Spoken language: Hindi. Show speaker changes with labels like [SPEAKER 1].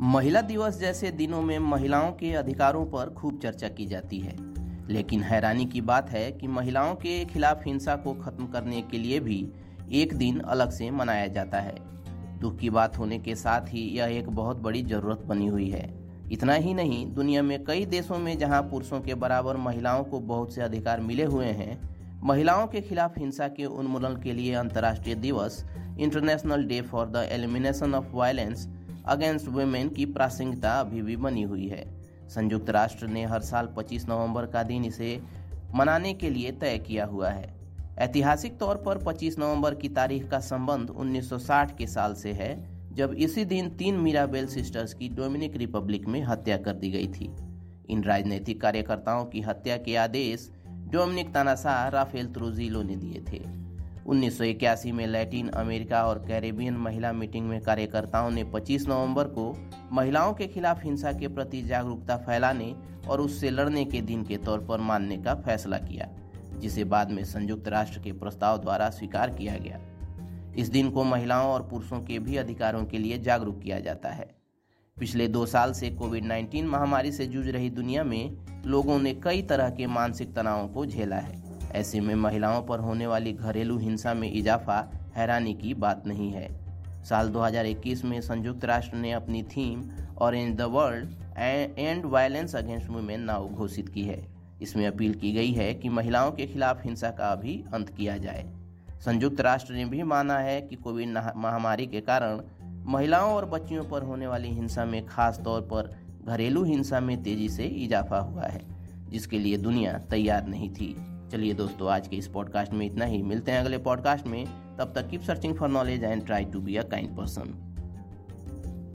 [SPEAKER 1] महिला दिवस जैसे दिनों में महिलाओं के अधिकारों पर खूब चर्चा की जाती है। लेकिन हैरानी की बात है कि महिलाओं के खिलाफ हिंसा को खत्म करने के लिए भी एक दिन अलग से मनाया जाता है। दुख की बात होने के साथ ही यह एक बहुत बड़ी ज़रूरत बनी हुई है। इतना ही नहीं, दुनिया में कई देशों में जहाँ पुरुषों के बराबर महिलाओं को बहुत से अधिकार मिले हुए हैं, महिलाओं के खिलाफ हिंसा के उन्मूलन के लिए अंतर्राष्ट्रीय दिवस international day for the elimination of violence against women की प्रासंगिकता अभी भी बनी हुई है। संयुक्त राष्ट्र ने हर साल 25 नवंबर का दिन इसे मनाने के लिए तय किया हुआ है। ऐतिहासिक तौर पर 25 नवंबर की तारीख का संबंध 1960 के साल से है, जब इसी दिन तीन मीराबेल सिस्टर्स की डोमिनिक रिपब्लिक में हत्या कर दी गई थी। इन राजनीतिक कार्यकर्ताओं की हत्या के आदेश डोमिनिक तानाशाह राफेल त्रुजिलो ने दिए थे। 1981 में लैटिन अमेरिका और कैरेबियन महिला मीटिंग में कार्यकर्ताओं ने 25 नवंबर को महिलाओं के खिलाफ हिंसा के प्रति जागरूकता फैलाने और उससे लड़ने के दिन के तौर पर मानने का फैसला किया, जिसे बाद में संयुक्त राष्ट्र के प्रस्ताव द्वारा स्वीकार किया गया। इस दिन को महिलाओं और पुरुषों के भी अधिकारों के लिए जागरूक किया जाता है। पिछले दो साल से कोविड 19 महामारी से जूझ रही दुनिया में लोगों ने कई तरह के मानसिक तनावों को झेला है। ऐसे में महिलाओं पर होने वाली घरेलू हिंसा में इजाफा हैरानी की बात नहीं है। साल 2021 में संयुक्त राष्ट्र ने अपनी theme in the world end violence against women now घोषित की है। इसमें अपील की गई है कि महिलाओं के खिलाफ हिंसा का भी अंत किया जाए। संयुक्त राष्ट्र ने भी माना है कि कोविड महामारी के कारण महिलाओं और बच्चियों पर होने वाली हिंसा में खास तौर पर घरेलू हिंसा में तेज़ी से इजाफा हुआ है, जिसके लिए दुनिया तैयार नहीं थी। चलिए दोस्तों, आज के इस पॉडकास्ट में इतना ही। मिलते हैं अगले पॉडकास्ट में। तब तक keep searching for knowledge and try to be a kind person